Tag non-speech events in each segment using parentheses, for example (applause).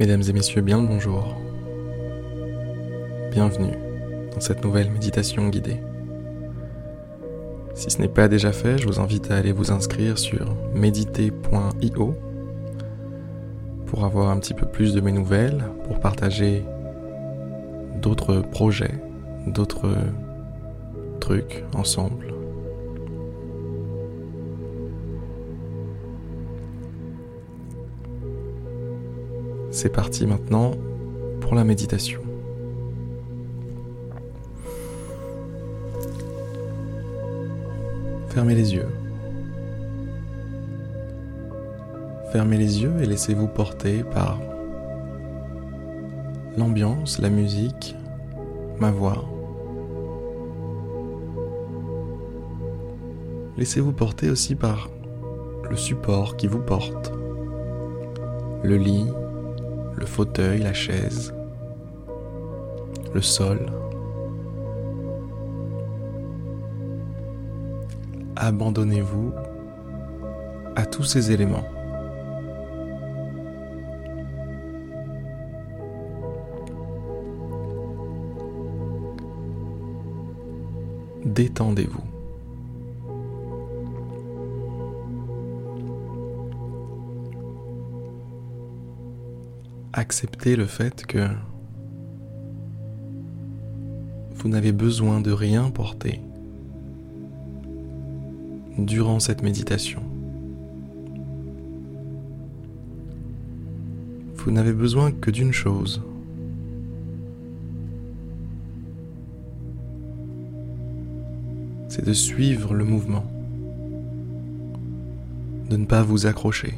Mesdames et messieurs, bien le bonjour. Bienvenue dans cette nouvelle méditation guidée. Si ce n'est pas déjà fait, je vous invite à aller vous inscrire sur méditer.io pour avoir un petit peu plus de mes nouvelles, pour partager d'autres projets, d'autres trucs ensemble. C'est parti maintenant pour la méditation. Fermez les yeux. Fermez les yeux et laissez-vous porter par l'ambiance, la musique, ma voix. Laissez-vous porter aussi par le support qui vous porte, le lit, le fauteuil, la chaise, le sol. Abandonnez-vous à tous ces éléments. Détendez-vous. Acceptez le fait que vous n'avez besoin de rien porter durant cette méditation. Vous n'avez besoin que d'une chose. C'est de suivre le mouvement, de ne pas vous accrocher.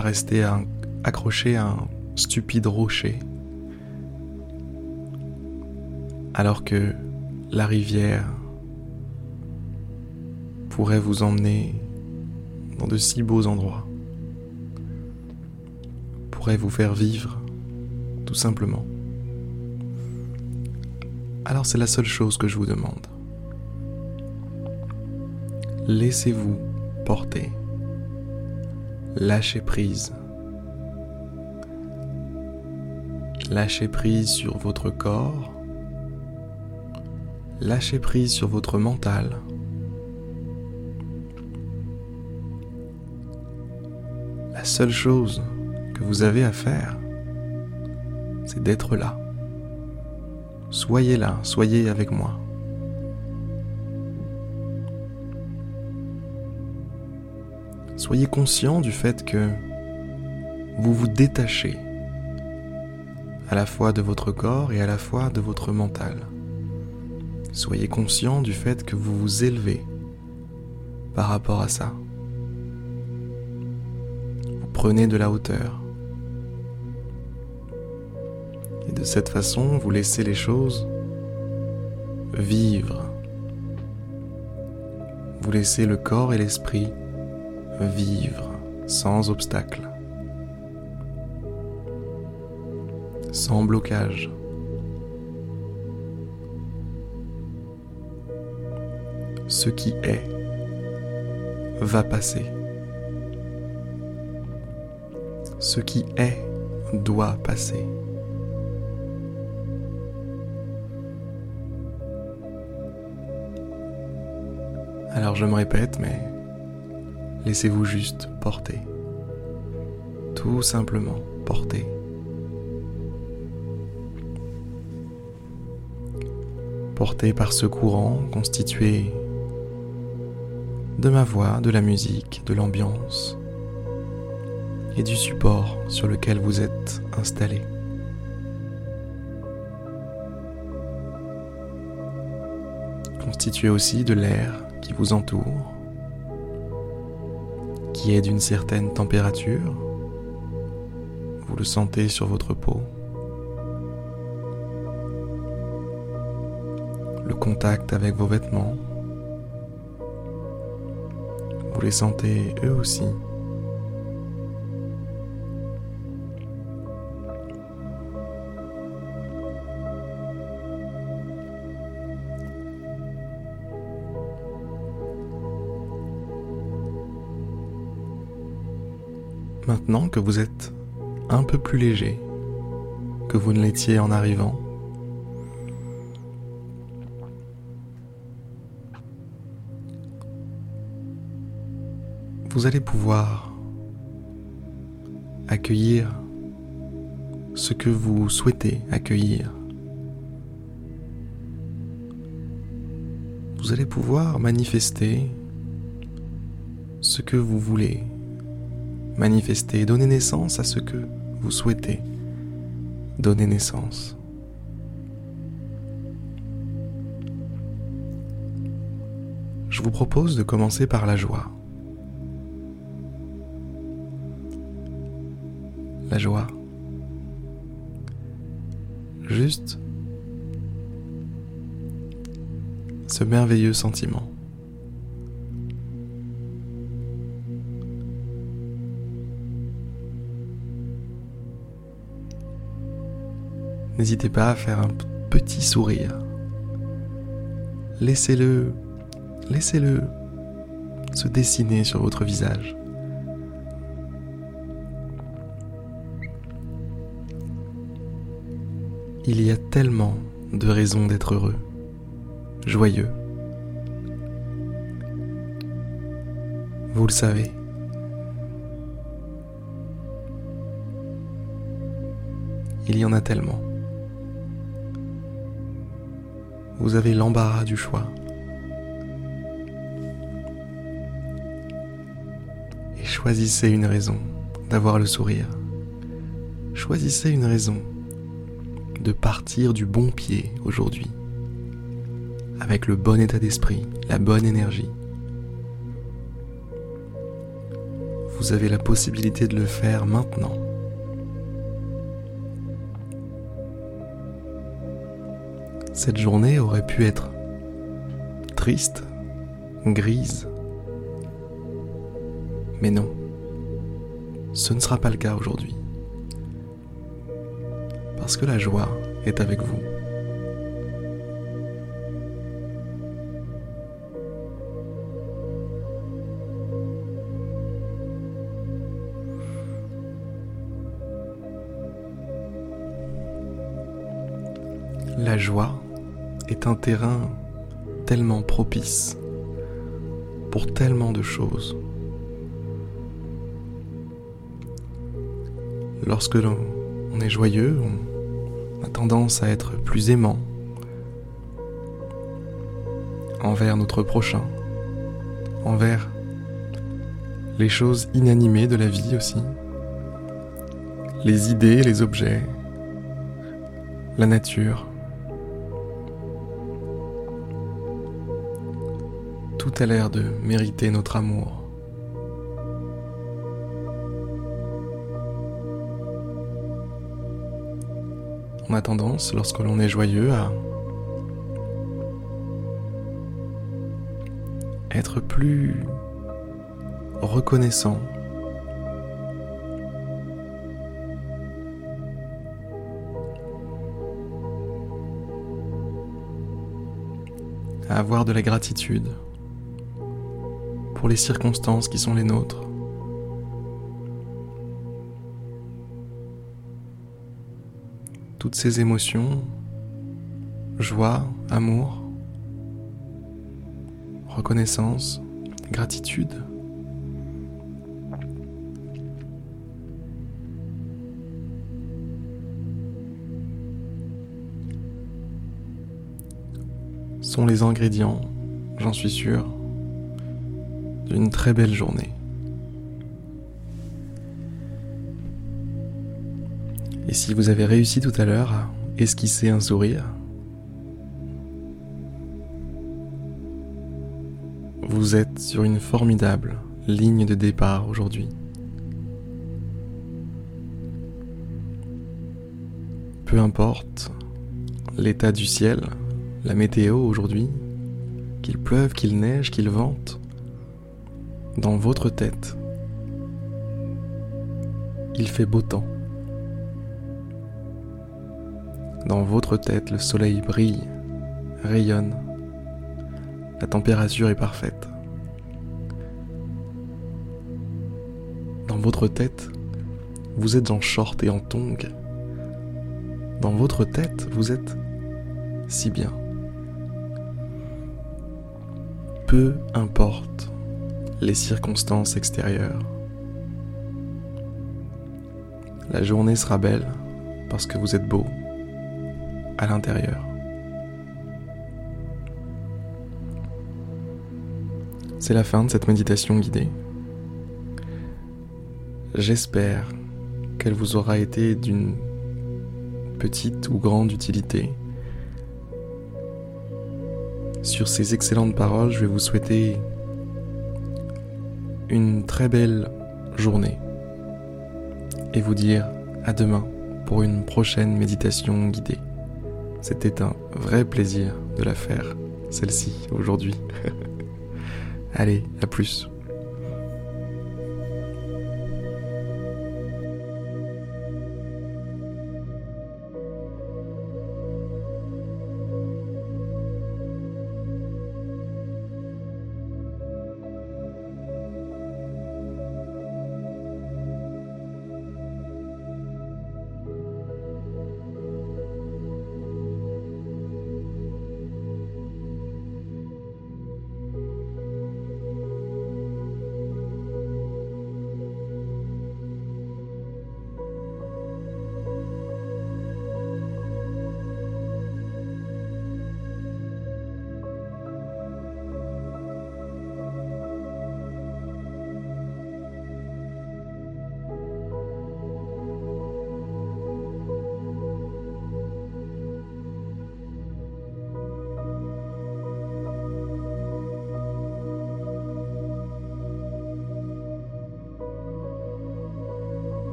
Rester accroché à un stupide rocher, alors que la rivière pourrait vous emmener dans de si beaux endroits, pourrait vous faire vivre, tout simplement. Alors c'est la seule chose que je vous demande. Laissez-vous porter. Lâchez prise. Lâchez prise sur votre corps. Lâchez prise sur votre mental. La seule chose que vous avez à faire, c'est d'être là. Soyez là, soyez avec moi. Soyez conscient du fait que vous vous détachez à la fois de votre corps et à la fois de votre mental. Soyez conscient du fait que vous vous élevez par rapport à ça. Vous prenez de la hauteur. Et de cette façon, vous laissez les choses vivre. Vous laissez le corps et l'esprit vivre sans obstacle, sans blocage. Ce qui est va passer. Ce qui est doit passer. Alors je me répète, mais Laissez-vous juste porter. Tout simplement porter. Porté par ce courant constitué de ma voix, de la musique, de l'ambiance et du support sur lequel vous êtes installé. Constitué aussi de l'air qui vous entoure qui est d'une certaine température. Vous le sentez sur votre peau. Le contact avec vos vêtements. Vous les sentez eux aussi. Maintenant que vous êtes un peu plus léger que vous ne l'étiez en arrivant, vous allez pouvoir accueillir ce que vous souhaitez accueillir. Vous allez pouvoir manifester ce que vous voulez manifester, donner naissance à ce que vous souhaitez donner naissance. Je vous propose de commencer par la joie. La joie. Juste ce merveilleux sentiment. N'hésitez pas à faire un petit sourire. Laissez-le, laissez-le se dessiner sur votre visage. Il y a tellement de raisons d'être heureux, joyeux. Vous le savez. Il y en a tellement. Vous avez l'embarras du choix. Et choisissez une raison d'avoir le sourire. Choisissez une raison de partir du bon pied aujourd'hui, avec le bon état d'esprit, la bonne énergie. Vous avez la possibilité de le faire maintenant. Cette journée aurait pu être triste, grise. Mais non, ce ne sera pas le cas aujourd'hui. Parce que la joie est avec vous. La joie est un terrain tellement propice pour tellement de choses. Lorsque l'on est joyeux, on a tendance à être plus aimant envers notre prochain, envers les choses inanimées de la vie aussi, les idées, les objets, la nature. L'air de mériter notre amour. On a tendance, lorsque l'on est joyeux, à être plus reconnaissant à avoir de la gratitude pour les circonstances qui sont les nôtres. Toutes ces émotions, joie, amour, reconnaissance, gratitude. sont les ingrédients, j'en suis sûr, d'une très belle journée. Et si vous avez réussi tout à l'heure à esquisser un sourire, vous êtes sur une formidable ligne de départ aujourd'hui. Peu importe l'état du ciel, la météo aujourd'hui, qu'il pleuve, qu'il neige, qu'il vente, dans votre tête. Il fait beau temps. Dans votre tête, le soleil brille, rayonne. La température est parfaite. Dans votre tête, vous êtes en short et en tongs. Dans votre tête, vous êtes si bien. Peu importe les circonstances extérieures. La journée sera belle parce que vous êtes beau à l'intérieur. C'est la fin de cette méditation guidée. J'espère qu'elle vous aura été d'une petite ou grande utilité. Sur ces excellentes paroles, je vais vous souhaiter une très belle journée et vous dire à demain pour une prochaine méditation guidée. C'était un vrai plaisir de la faire, celle-ci, aujourd'hui. (laughs) Allez, à plus.